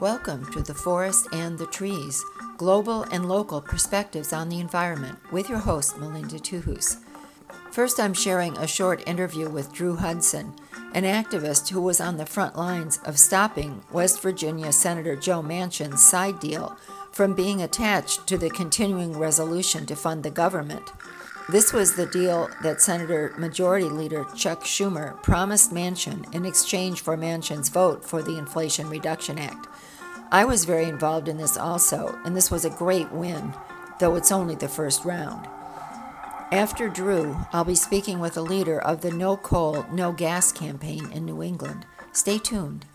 Welcome to The Forest and the Trees Global and Local Perspectives on the Environment with your host, Melinda Tuhus. First, I'm sharing a short interview with Drew Hudson, an activist who was on the front lines of stopping West Virginia Senator Joe Manchin's side deal from being attached to the continuing resolution to fund the government. This was the deal that Senator Majority Leader Chuck Schumer promised Manchin in exchange for Manchin's vote for the Inflation Reduction Act. I was very involved in this also, and this was a great win, though it's only the first round. After Drew, I'll be speaking with a leader of the No Coal, No Gas campaign in New England. Stay tuned.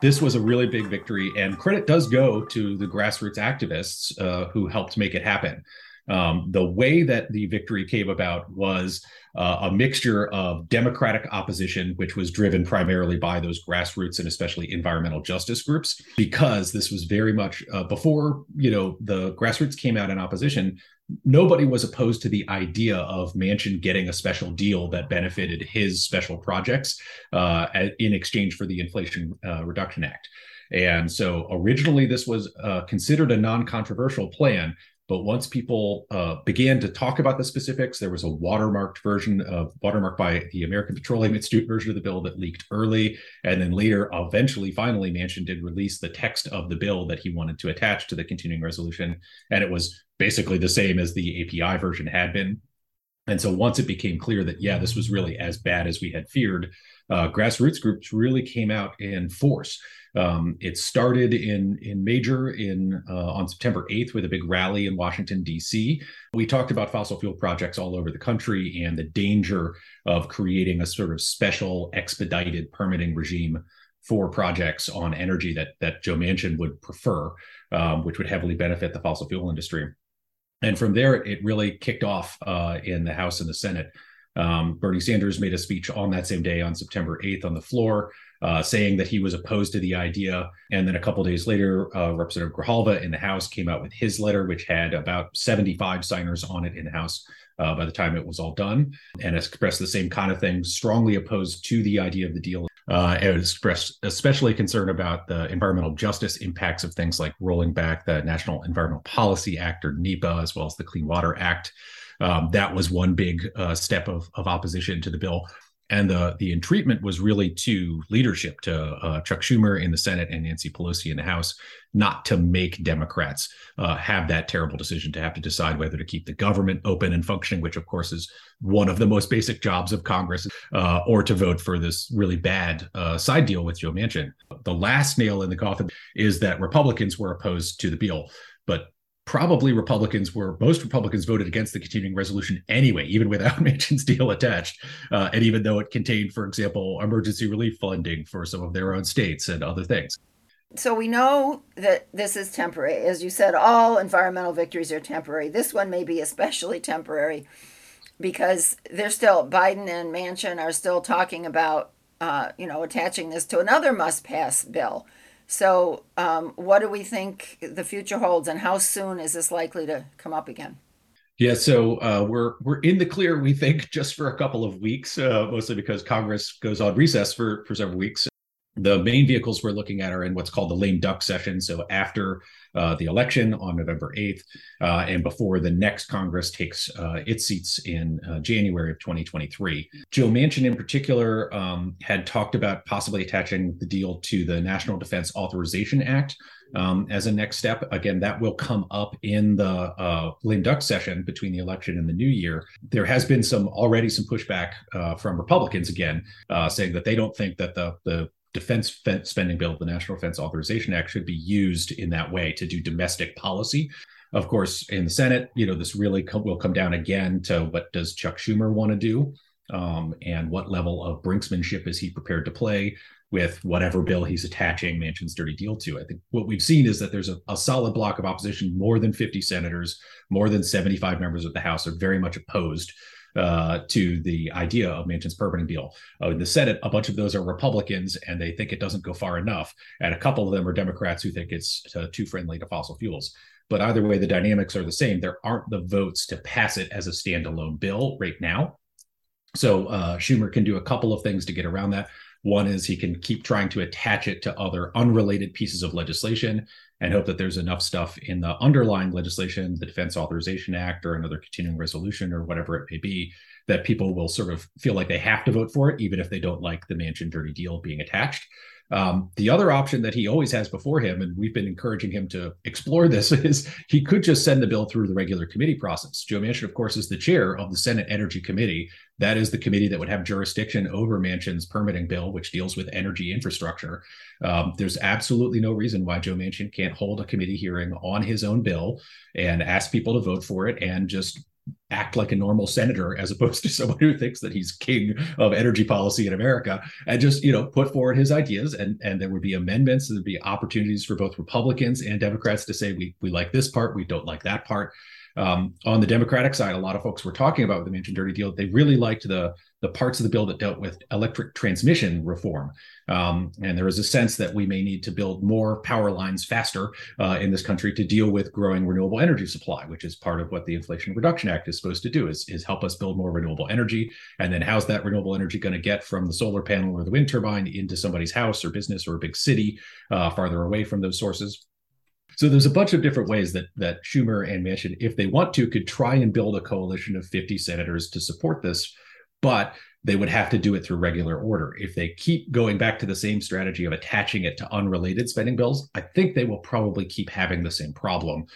This was a really big victory, and credit does go to the grassroots activists uh, who helped make it happen. Um, the way that the victory came about was uh, a mixture of democratic opposition, which was driven primarily by those grassroots and especially environmental justice groups, because this was very much uh, before you know the grassroots came out in opposition. Nobody was opposed to the idea of Manchin getting a special deal that benefited his special projects uh, in exchange for the Inflation uh, Reduction Act. And so originally, this was uh, considered a non controversial plan, but once people uh, began to talk about the specifics, there was a watermarked version of watermarked by the American Petroleum Institute version of the bill that leaked early. And then later, eventually, finally, Manchin did release the text of the bill that he wanted to attach to the continuing resolution. And it was basically the same as the API version had been. And so once it became clear that, yeah, this was really as bad as we had feared, uh, grassroots groups really came out in force. Um, it started in in major in uh, on September 8th with a big rally in Washington D.C. We talked about fossil fuel projects all over the country and the danger of creating a sort of special expedited permitting regime for projects on energy that that Joe Manchin would prefer, um, which would heavily benefit the fossil fuel industry. And from there, it really kicked off uh, in the House and the Senate. Um, Bernie Sanders made a speech on that same day on September 8th on the floor, uh, saying that he was opposed to the idea. And then a couple days later, uh, Representative Grijalva in the House came out with his letter, which had about 75 signers on it in the House uh, by the time it was all done, and expressed the same kind of thing, strongly opposed to the idea of the deal. Uh, it expressed especially concern about the environmental justice impacts of things like rolling back the National Environmental Policy Act or NEPA, as well as the Clean Water Act. Um, that was one big uh, step of, of opposition to the bill. And the, the entreatment was really to leadership, to uh, Chuck Schumer in the Senate and Nancy Pelosi in the House, not to make Democrats uh, have that terrible decision to have to decide whether to keep the government open and functioning, which of course is one of the most basic jobs of Congress, uh, or to vote for this really bad uh, side deal with Joe Manchin. The last nail in the coffin is that Republicans were opposed to the bill, but probably Republicans were most Republicans voted against the continuing resolution anyway, even without Manchin's deal attached, uh, and even though it contained, for example, emergency relief funding for some of their own states and other things. So we know that this is temporary, as you said. All environmental victories are temporary. This one may be especially temporary because they're still Biden and Manchin are still talking about, uh, you know, attaching this to another must-pass bill so, um, what do we think the future holds, and how soon is this likely to come up again? Yeah, so uh, we're we're in the clear, we think, just for a couple of weeks, uh, mostly because Congress goes on recess for for several weeks. The main vehicles we're looking at are in what's called the lame duck session. So after uh, the election on November 8th, uh, and before the next Congress takes uh, its seats in uh, January of 2023. Joe Manchin, in particular, um, had talked about possibly attaching the deal to the National Defense Authorization Act. Um, as a next step. Again, that will come up in the uh, lame duck session between the election and the new year. There has been some already some pushback uh, from Republicans again, uh, saying that they don't think that the the defense spending bill, the National Defense Authorization Act, should be used in that way to do domestic policy. Of course, in the Senate, you know, this really co- will come down again to what does Chuck Schumer want to do, um, and what level of brinksmanship is he prepared to play with whatever bill he's attaching Manchin's dirty deal to. I think what we've seen is that there's a, a solid block of opposition. More than 50 senators, more than 75 members of the House are very much opposed uh, to the idea of Manchin's permitting bill. Uh, in the Senate, a bunch of those are Republicans, and they think it doesn't go far enough, and a couple of them are Democrats who think it's too friendly to fossil fuels. But either way, the dynamics are the same. There aren't the votes to pass it as a standalone bill right now. So uh, Schumer can do a couple of things to get around that. One is he can keep trying to attach it to other unrelated pieces of legislation and hope that there's enough stuff in the underlying legislation, the Defense Authorization Act or another continuing resolution or whatever it may be, that people will sort of feel like they have to vote for it, even if they don't like the Manchin dirty deal being attached. Um, the other option that he always has before him, and we've been encouraging him to explore this, is he could just send the bill through the regular committee process. Joe Manchin, of course, is the chair of the Senate Energy Committee. That is the committee that would have jurisdiction over Manchin's permitting bill, which deals with energy infrastructure. Um, there's absolutely no reason why Joe Manchin can't hold a committee hearing on his own bill and ask people to vote for it and just act like a normal senator as opposed to someone who thinks that he's king of energy policy in America and just you know put forward his ideas and and there would be amendments and there'd be opportunities for both Republicans and Democrats to say we we like this part we don't like that part um, on the Democratic side, a lot of folks were talking about the Manchin dirty deal. They really liked the the parts of the bill that dealt with electric transmission reform, um, and there is a sense that we may need to build more power lines faster uh, in this country to deal with growing renewable energy supply, which is part of what the Inflation Reduction Act is supposed to do is is help us build more renewable energy. And then how's that renewable energy going to get from the solar panel or the wind turbine into somebody's house or business or a big city uh, farther away from those sources? So there's a bunch of different ways that that Schumer and Manchin, if they want to, could try and build a coalition of 50 senators to support this, but they would have to do it through regular order. If they keep going back to the same strategy of attaching it to unrelated spending bills, I think they will probably keep having the same problem.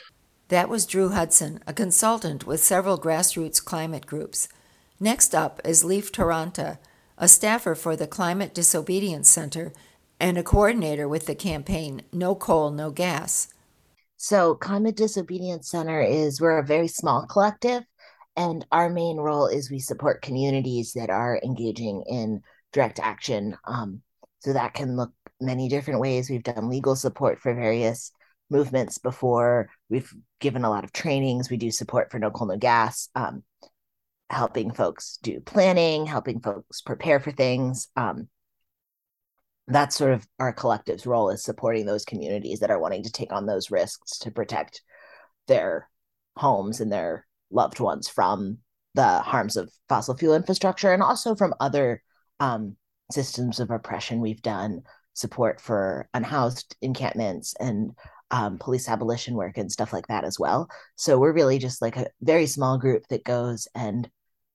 That was Drew Hudson, a consultant with several grassroots climate groups. Next up is Leif Taranta, a staffer for the Climate Disobedience Center and a coordinator with the campaign No Coal, No Gas. So, Climate Disobedience Center is we're a very small collective, and our main role is we support communities that are engaging in direct action. Um, so that can look many different ways. We've done legal support for various movements before. We've given a lot of trainings. We do support for No Coal No Gas, um, helping folks do planning, helping folks prepare for things. Um, that's sort of our collective's role is supporting those communities that are wanting to take on those risks to protect their homes and their loved ones from the harms of fossil fuel infrastructure and also from other um, systems of oppression we've done support for unhoused encampments and um, police abolition work and stuff like that as well so we're really just like a very small group that goes and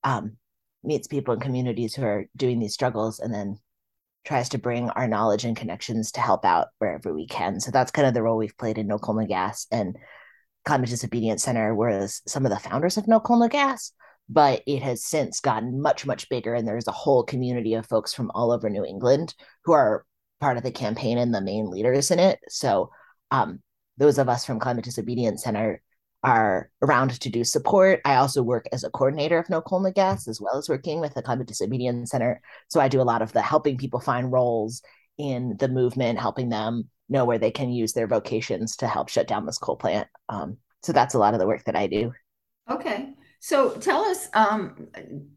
um, meets people in communities who are doing these struggles and then tries to bring our knowledge and connections to help out wherever we can. So that's kind of the role we've played in No Coal Gas and Climate Disobedience Center, whereas some of the founders of No Coal No Gas, but it has since gotten much, much bigger. And there's a whole community of folks from all over New England who are part of the campaign and the main leaders in it. So um, those of us from Climate Disobedience Center are around to do support. I also work as a coordinator of No Coal No Gas, as well as working with the Climate Disobedience Center. So I do a lot of the helping people find roles in the movement, helping them know where they can use their vocations to help shut down this coal plant. Um, so that's a lot of the work that I do. Okay. So tell us, um,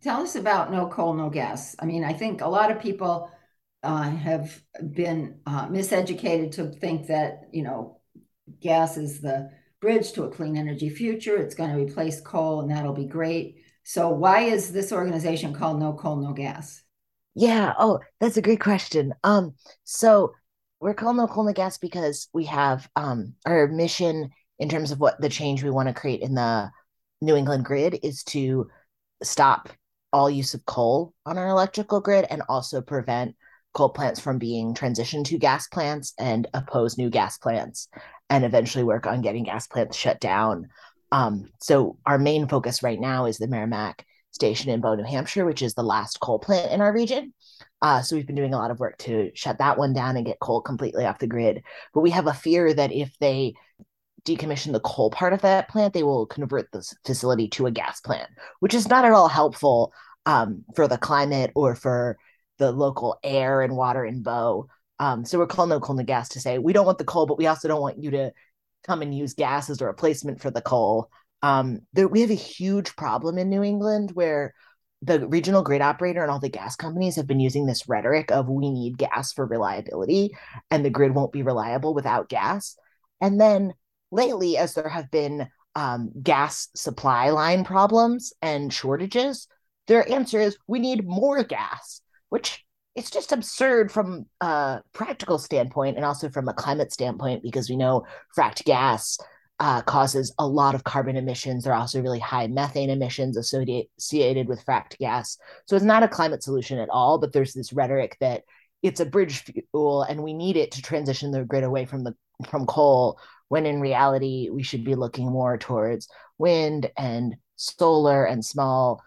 tell us about No Coal No Gas. I mean, I think a lot of people uh, have been uh, miseducated to think that you know gas is the bridge to a clean energy future. It's going to replace coal, and that'll be great. So, why is this organization called No Coal, No Gas? Yeah. Oh, that's a great question. Um, so we're called No Coal, Gas because we have um our mission in terms of what the change we want to create in the New England grid is to stop all use of coal on our electrical grid and also prevent coal plants from being transitioned to gas plants and oppose new gas plants and eventually work on getting gas plants shut down. Um, so our main focus right now is the Merrimack station in Bow, New Hampshire, which is the last coal plant in our region. Uh, so we've been doing a lot of work to shut that one down and get coal completely off the grid. But we have a fear that if they decommission the coal part of that plant, they will convert this facility to a gas plant, which is not at all helpful um, for the climate or for the local air and water in Bow. Um, so we're calling no coal no gas to say we don't want the coal, but we also don't want you to come and use gas as a replacement for the coal. Um, there, we have a huge problem in New England where the regional grid operator and all the gas companies have been using this rhetoric of we need gas for reliability and the grid won't be reliable without gas. And then lately, as there have been um, gas supply line problems and shortages, their answer is we need more gas, which it's just absurd from a practical standpoint and also from a climate standpoint because we know fracked gas uh, causes a lot of carbon emissions. There are also really high methane emissions associated with fracked gas. So it's not a climate solution at all, but there's this rhetoric that it's a bridge fuel and we need it to transition the grid away from the from coal when in reality we should be looking more towards wind and solar and small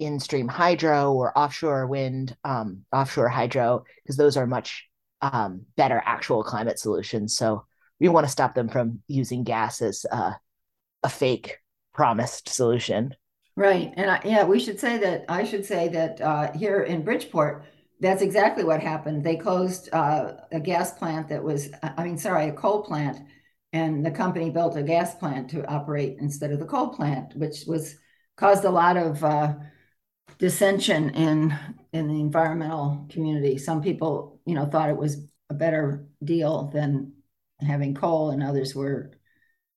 in-stream hydro or offshore wind um, offshore hydro because those are much um, better actual climate solutions so we want to stop them from using gas as uh, a fake promised solution. Right, and I, yeah, we should say that. I should say that uh, here in Bridgeport, that's exactly what happened. They closed uh, a gas plant that was, I mean, sorry, a coal plant, and the company built a gas plant to operate instead of the coal plant, which was caused a lot of uh, dissension in in the environmental community. Some people, you know, thought it was a better deal than having coal, and others were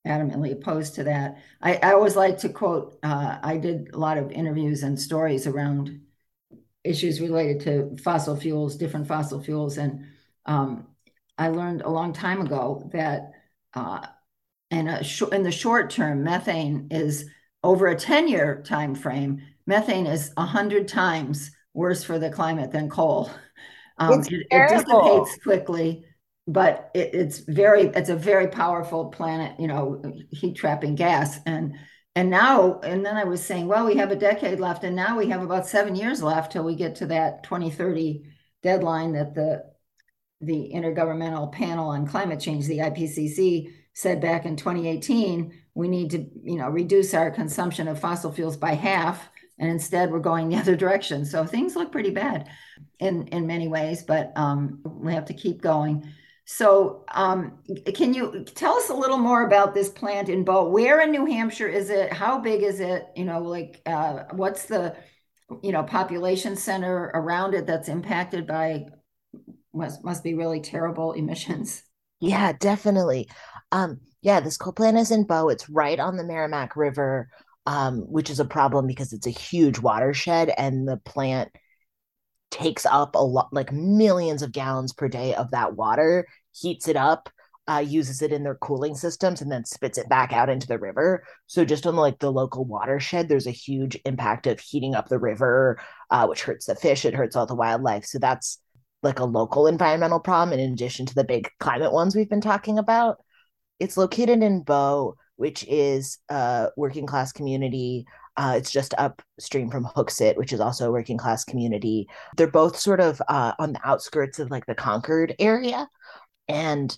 adamantly opposed to that. I, I always like to quote, uh, I did a lot of interviews and stories around issues related to fossil fuels, different fossil fuels. And um, I learned a long time ago that uh, in, a sh- in the short term, methane is over a 10 year time frame, methane is 100 times worse for the climate than coal. Um, it, it dissipates quickly but it, it's very it's a very powerful planet you know heat trapping gas. And and now and then i was saying well we have a decade left and now we have about seven years left till we get to that 2030 deadline that the the intergovernmental panel on climate change the ipcc said back in 2018 we need to you know reduce our consumption of fossil fuels by half and instead we're going the other direction. So things look pretty bad in in many ways but um, we have to keep going so, um, can you tell us a little more about this plant in Bow? Where in New Hampshire is it? How big is it? You know, like uh, what's the you know population center around it that's impacted by must must be really terrible emissions. Yeah, definitely. Um, yeah, this coal plant is in Bow. It's right on the Merrimack River, um, which is a problem because it's a huge watershed, and the plant takes up a lot like millions of gallons per day of that water heats it up uh, uses it in their cooling systems and then spits it back out into the river. So just on like the local watershed, there's a huge impact of heating up the river, uh, which hurts the fish. It hurts all the wildlife. So that's like a local environmental problem in addition to the big climate ones we've been talking about. It's located in Bow, which is a working class community uh, it's just upstream from Hooksett, which is also a working class community. They're both sort of uh, on the outskirts of like the Concord area. And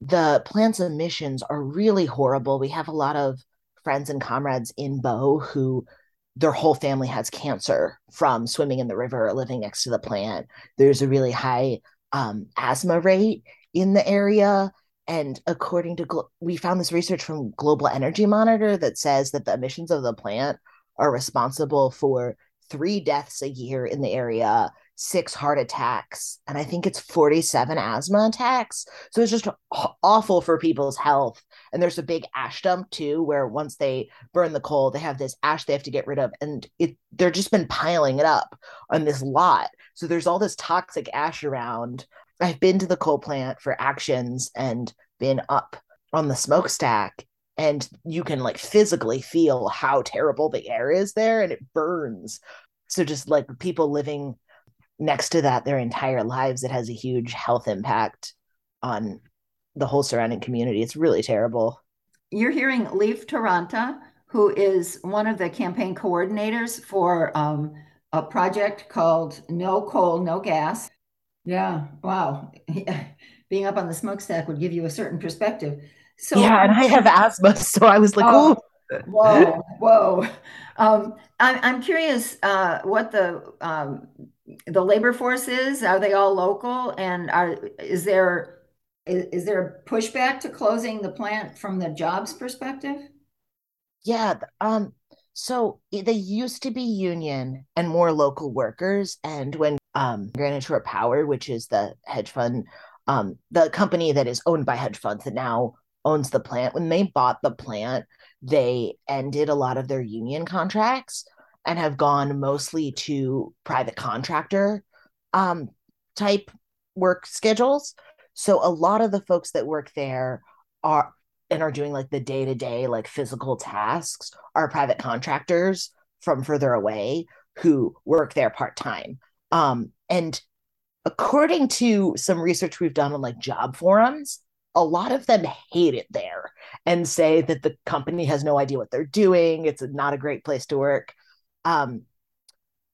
the plant's emissions are really horrible. We have a lot of friends and comrades in Bow who their whole family has cancer from swimming in the river or living next to the plant. There's a really high um, asthma rate in the area. And according to, we found this research from Global Energy Monitor that says that the emissions of the plant are responsible for three deaths a year in the area, six heart attacks, and I think it's 47 asthma attacks. So it's just awful for people's health. And there's a big ash dump too, where once they burn the coal, they have this ash they have to get rid of, and it they're just been piling it up on this lot. So there's all this toxic ash around. I've been to the coal plant for actions and been up on the smokestack and you can like physically feel how terrible the air is there and it burns. So just like people living next to that their entire lives it has a huge health impact on the whole surrounding community. It's really terrible. You're hearing leif Taranta who is one of the campaign coordinators for um, a project called no coal no gas yeah wow being up on the smokestack would give you a certain perspective so yeah, and I have asthma, so I was like, oh, whoa, whoa. Um, I'm I'm curious uh, what the um, the labor force is. Are they all local, and are is there is, is there pushback to closing the plant from the jobs perspective? Yeah, um, So they used to be union and more local workers. And when um, Granite Shore Power, which is the hedge fund, um, the company that is owned by hedge funds that now owns the plant, when they bought the plant, they ended a lot of their union contracts and have gone mostly to private contractor um, type work schedules. So a lot of the folks that work there are and are doing like the day to day, like physical tasks are private contractors from further away who work there part time. Um, and according to some research we've done on like job forums, a lot of them hate it there and say that the company has no idea what they're doing. It's not a great place to work. Um,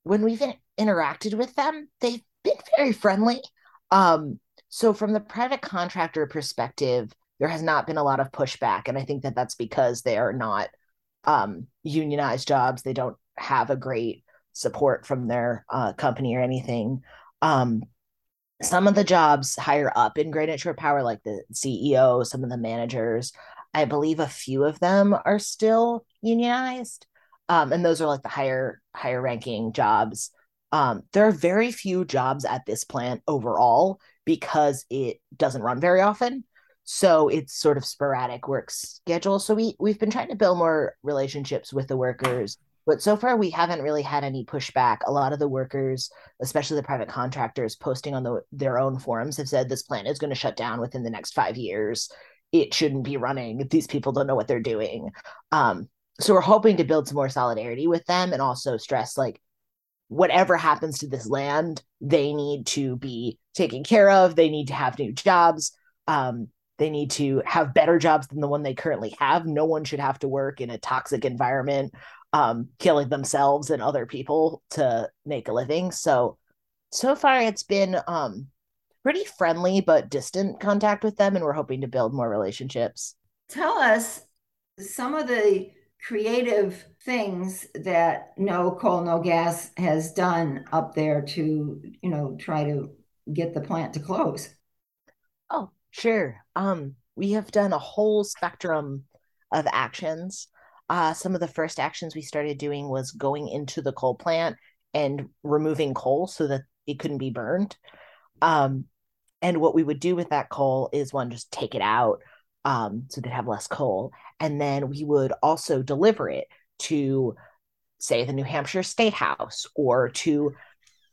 when we've interacted with them, they've been very friendly. Um, so, from the private contractor perspective, there has not been a lot of pushback and i think that that's because they are not um, unionized jobs they don't have a great support from their uh, company or anything um, some of the jobs higher up in Granite Shore Power, like the CEO, some of the managers, I believe a few of them are still unionized. Um, and those are like the higher higher ranking jobs. Um, there are very few jobs at this plant overall because it doesn't run very often so it's sort of sporadic work schedule so we we've been trying to build more relationships with the workers but so far we haven't really had any pushback. A lot of the workers especially the private contractors posting on the, their own forums have said this plant is going to shut down within the next five years. It shouldn't be running. These people don't know what they're doing. Um, so we're hoping to build some more solidarity with them and also stress like whatever happens to this land they need to be taken care of. They need to have new jobs. Um, they need to have better jobs than the one they currently have. No one should have to work in a toxic environment, um, killing themselves and other people to make a living. So, so far it's been um, pretty friendly but distant contact with them, and we're hoping to build more relationships. Tell us some of the creative things that no coal no gas has done up there to you know try to get the plant to close oh Sure. Um, we have done a whole spectrum of actions. Uh, some of the first actions we started doing was going into the coal plant and removing coal so that it couldn't be burned. Um, and what we would do with that coal is one, just take it out um, so they'd have less coal. And then we would also deliver it to, say, the New Hampshire State House or to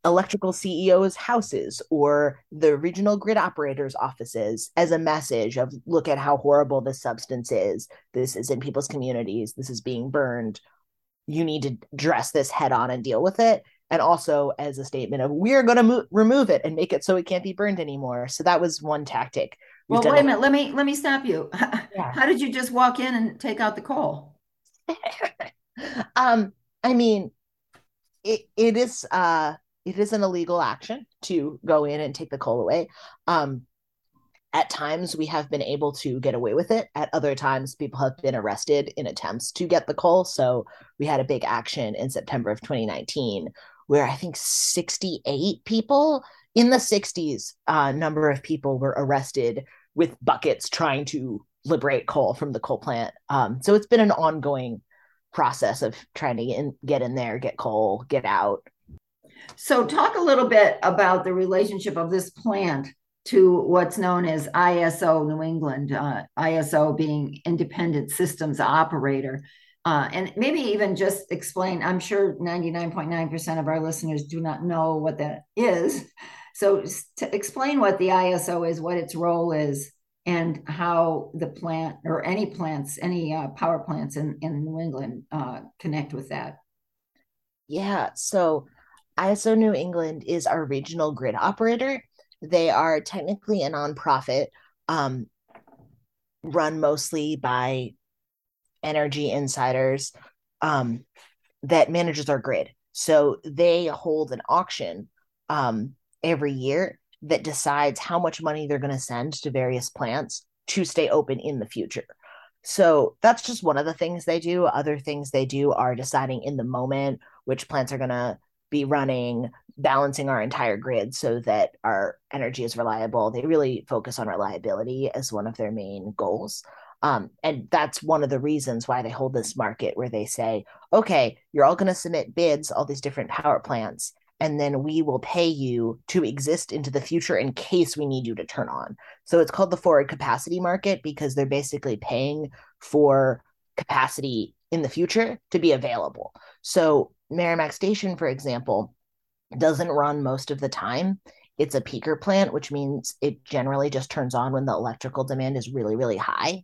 electrical CEOs' houses or the regional grid operators' offices as a message of look at how horrible this substance is. This is in people's communities. This is being burned. You need to address this head on and deal with it. And also as a statement of we're going to mo- remove it and make it so it can't be burned anymore. So that was one tactic. We've well, wait a minute. Let me let me stop you. Yeah. How did you just walk in and take out the coal? um, I mean, it, it is uh it is an illegal action to go in and take the coal away. Um, at times, we have been able to get away with it. At other times, people have been arrested in attempts to get the coal. So we had a big action in September of 2019 where I think 68 people in the 60s uh, number of people were arrested with buckets trying to liberate coal from the coal plant. Um, so it's been an ongoing process of trying to get in, get in there, get coal, get out. So, talk a little bit about the relationship of this plant to what's known as ISO New England, uh, ISO being Independent Systems Operator. Uh, and maybe even just explain, I'm sure 99.9% of our listeners do not know what that is. So, to explain what the ISO is, what its role is, and how the plant or any plants, any uh, power plants in, in New England uh, connect with that. Yeah. So, ISO New England is our regional grid operator. They are technically a nonprofit, um, run mostly by energy insiders um, that manages our grid. So they hold an auction um, every year that decides how much money they're going to send to various plants to stay open in the future. So that's just one of the things they do. Other things they do are deciding in the moment which plants are going to be running, balancing our entire grid so that our energy is reliable. They really focus on reliability as one of their main goals. Um, and that's one of the reasons why they hold this market where they say, okay, you're all going to submit bids, all these different power plants, and then we will pay you to exist into the future in case we need you to turn on. So it's called the forward capacity market because they're basically paying for capacity in the future to be available. So Merrimack Station, for example, doesn't run most of the time. It's a peaker plant, which means it generally just turns on when the electrical demand is really, really high.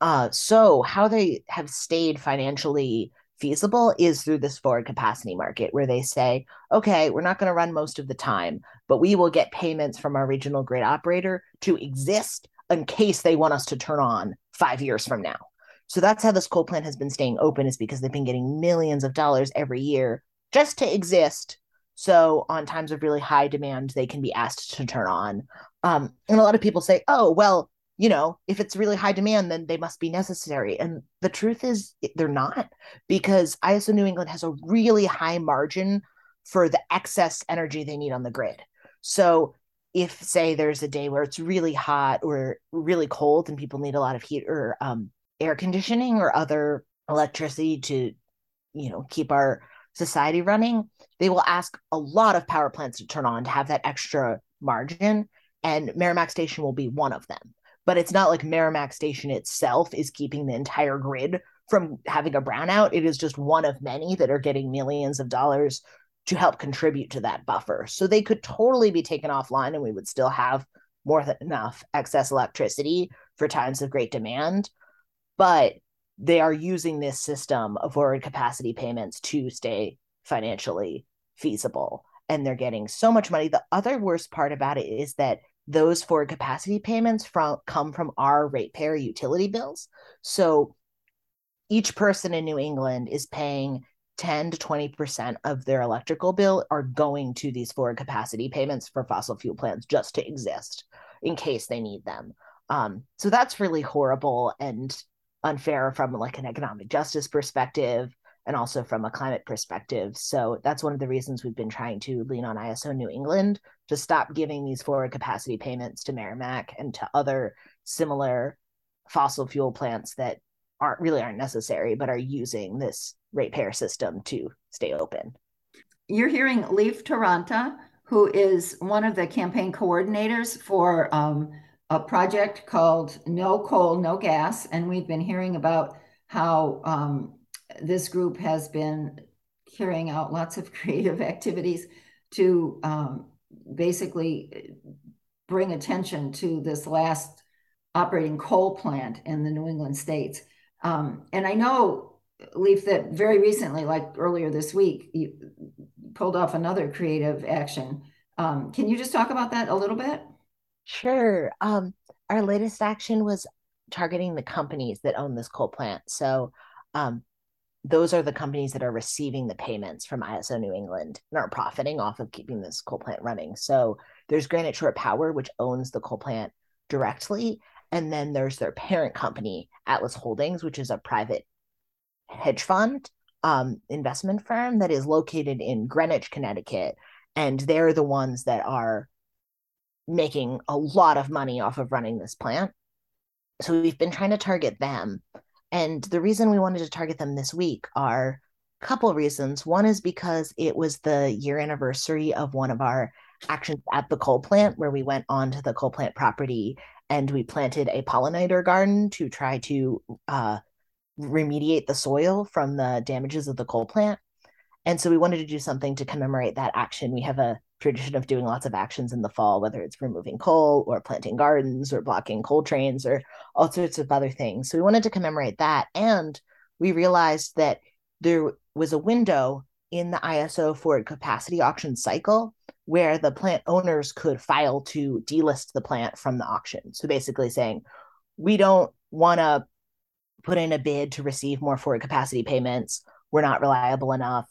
Uh, so, how they have stayed financially feasible is through this forward capacity market where they say, okay, we're not going to run most of the time, but we will get payments from our regional grid operator to exist in case they want us to turn on five years from now. So that's how this coal plant has been staying open, is because they've been getting millions of dollars every year just to exist so on times of really high demand, they can be asked to turn on. Um, and a lot of people say, oh, well, you know, if it's really high demand, then they must be necessary. And the truth is, they're not, because ISO New England has a really high margin for the excess energy they need on the grid. So if, say, there's a day where it's really hot or really cold and people need a lot of heat or um, air conditioning or other electricity to, you know, keep our society running, they will ask a lot of power plants to turn on to have that extra margin. And Merrimack Station will be one of them. But it's not like Merrimack Station itself is keeping the entire grid from having a brownout. It is just one of many that are getting millions of dollars to help contribute to that buffer. So they could totally be taken offline and we would still have more than enough excess electricity for times of great demand. But they are using this system of forward capacity payments to stay financially feasible and they're getting so much money. The other worst part about it is that those forward capacity payments from come from our ratepayer utility bills. So each person in new england is paying 10 to 20% of their electrical bill are going to these forward capacity payments for fossil fuel plants just to exist in case they need them. Um, so that's really horrible and unfair from like an economic justice perspective and also from a climate perspective. So that's one of the reasons we've been trying to lean on ISO New England to stop giving these forward capacity payments to Merrimack and to other similar fossil fuel plants that aren't really aren't necessary but are using this ratepayer system to stay open. You're hearing Leif Taranta, who is one of the campaign coordinators for um, a project called No Coal, No Gas. And we've been hearing about how um, this group has been carrying out lots of creative activities to um, basically bring attention to this last operating coal plant in the New England states. Um, and I know, Leif, that very recently, like earlier this week, you pulled off another creative action. Um, can you just talk about that a little bit? Sure. Um, our latest action was targeting the companies that own this coal plant. So um, those are the companies that are receiving the payments from ISO New England and are profiting off of keeping this coal plant running. So there's Granite Shore Power, which owns the coal plant directly. And then there's their parent company, Atlas Holdings, which is a private hedge fund um, investment firm that is located in Greenwich, Connecticut. And they're the ones that are making a lot of money off of running this plant. So we've been trying to target them. And the reason we wanted to target them this week are a couple reasons. One is because it was the year anniversary of one of our actions at the coal plant where we went onto the coal plant property and we planted a pollinator garden to try to uh, remediate the soil from the damages of the coal plant. And so we wanted to do something to commemorate that action. We have a tradition of doing lots of actions in the fall, whether it's removing coal or planting gardens or blocking coal trains or all sorts of other things. So we wanted to commemorate that. And we realized that there was a window in the ISO forward capacity auction cycle where the plant owners could file to delist the plant from the auction. So basically saying, we don't want to put in a bid to receive more forward capacity payments. We're not reliable enough.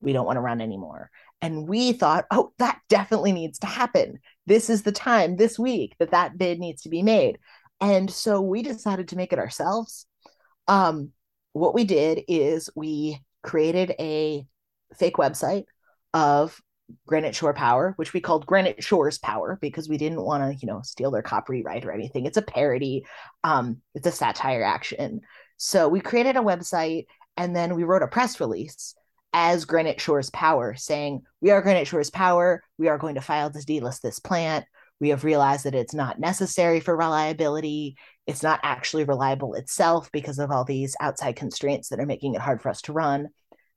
We don't want to run anymore. And we thought, oh, that definitely needs to happen. This is the time this week that that bid needs to be made. And so we decided to make it ourselves. Um, what we did is we created a fake website of Granite Shore Power, which we called Granite Shores Power because we didn't want to, you know, steal their copyright or anything. It's a parody. Um, it's a satire action. So we created a website and then we wrote a press release as Granite Shores Power saying, We are Granite Shores Power. We are going to file to delist this plant. We have realized that it's not necessary for reliability. It's not actually reliable itself because of all these outside constraints that are making it hard for us to run.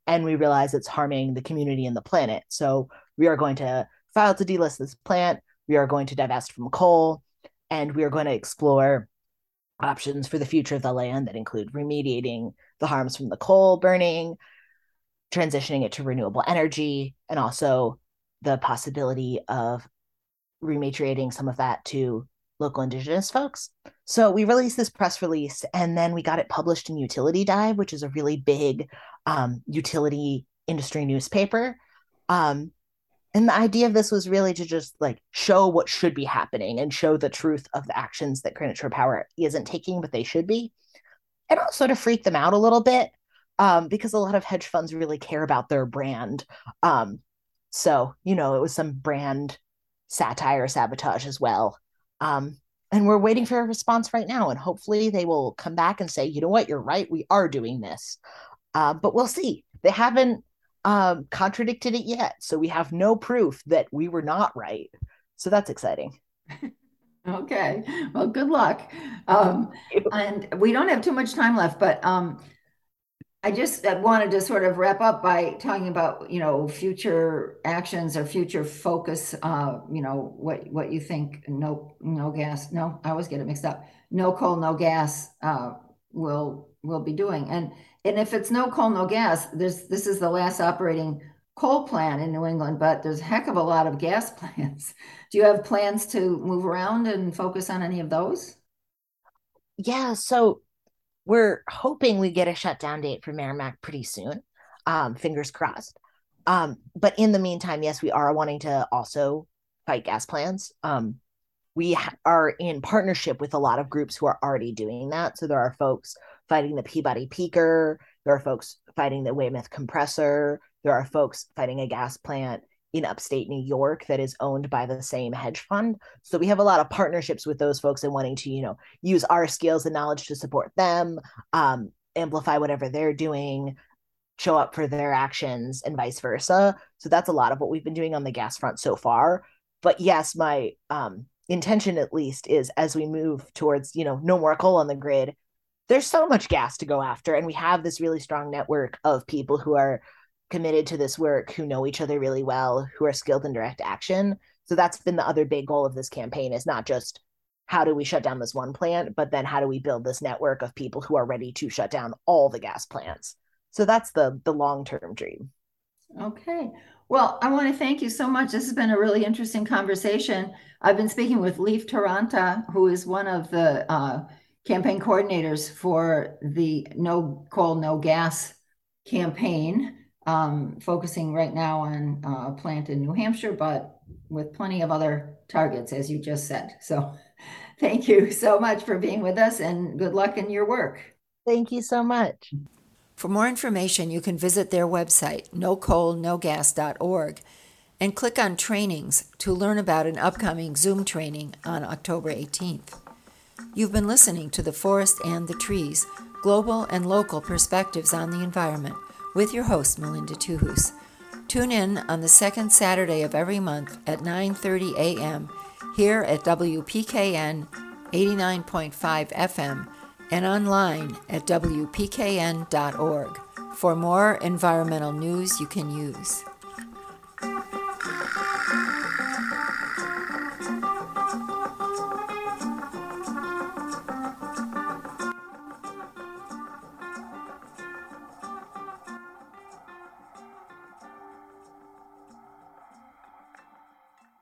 And we realize it's harming the community and the planet. So we are going to file to delist this plant. We are going to divest from coal. And we are going to explore options for the future of the land that include remediating the harms from the coal burning, transitioning it to renewable energy, and also the possibility of rematriating some of that to local indigenous folks. So we released this press release and then we got it published in Utility Dive, which is a really big um, utility industry newspaper. Um, and the idea of this was really to just like show what should be happening and show the truth of the actions that Shore Power isn't taking, but they should be. And also to freak them out a little bit um, because a lot of hedge funds really care about their brand. Um, so, you know, it was some brand satire sabotage as well. Um, and we're waiting for a response right now. And hopefully they will come back and say, you know what, you're right. We are doing this. Uh, but we'll see. They haven't um, contradicted it yet. So we have no proof that we were not right. So that's exciting. okay. Well, good luck. Um, and we don't have too much time left, but um, I just wanted to sort of wrap up by talking about, you know, future actions or future focus, uh, you know, what, what you think no, no gas, no, I always get it mixed up. No coal, no gas, uh, will, will be doing. And, and if it's no coal, no gas, there's, this is the last operating coal plant in New England, but there's a heck of a lot of gas plants. Do you have plans to move around and focus on any of those? Yeah. So we're hoping we get a shutdown date for Merrimack pretty soon. Um, fingers crossed. Um, but in the meantime, yes, we are wanting to also fight gas plants. Um, we ha- are in partnership with a lot of groups who are already doing that. So there are folks fighting the Peabody Peaker, there are folks fighting the Weymouth compressor, there are folks fighting a gas plant in upstate New York that is owned by the same hedge fund. So we have a lot of partnerships with those folks and wanting to, you know, use our skills and knowledge to support them, um, amplify whatever they're doing, show up for their actions, and vice versa. So that's a lot of what we've been doing on the gas front so far. But yes, my um, intention at least is as we move towards, you know, no more coal on the grid. There's so much gas to go after, and we have this really strong network of people who are committed to this work who know each other really well who are skilled in direct action. So that's been the other big goal of this campaign is not just how do we shut down this one plant but then how do we build this network of people who are ready to shut down all the gas plants. So that's the the long term dream. Okay. Well i want to thank you so much. This has been a really interesting conversation. I've been speaking with leif Taranta who is one of the uh, campaign coordinators for the no coal no gas campaign um, focusing right now on uh, a plant in New Hampshire, but with plenty of other targets, as you just said. So thank you so much for being with us and good luck in your work. Thank you so much. For more information, you can visit their website, nocoalnogas.org, and click on trainings to learn about an upcoming Zoom training on October 18th. You've been listening to The Forest and the Trees Global and Local Perspectives on the Environment with your host Melinda Tuhus. Tune in on the second Saturday of every month at 9:30 a.m. here at WPKN 89.5 FM and online at wpkn.org for more environmental news you can use.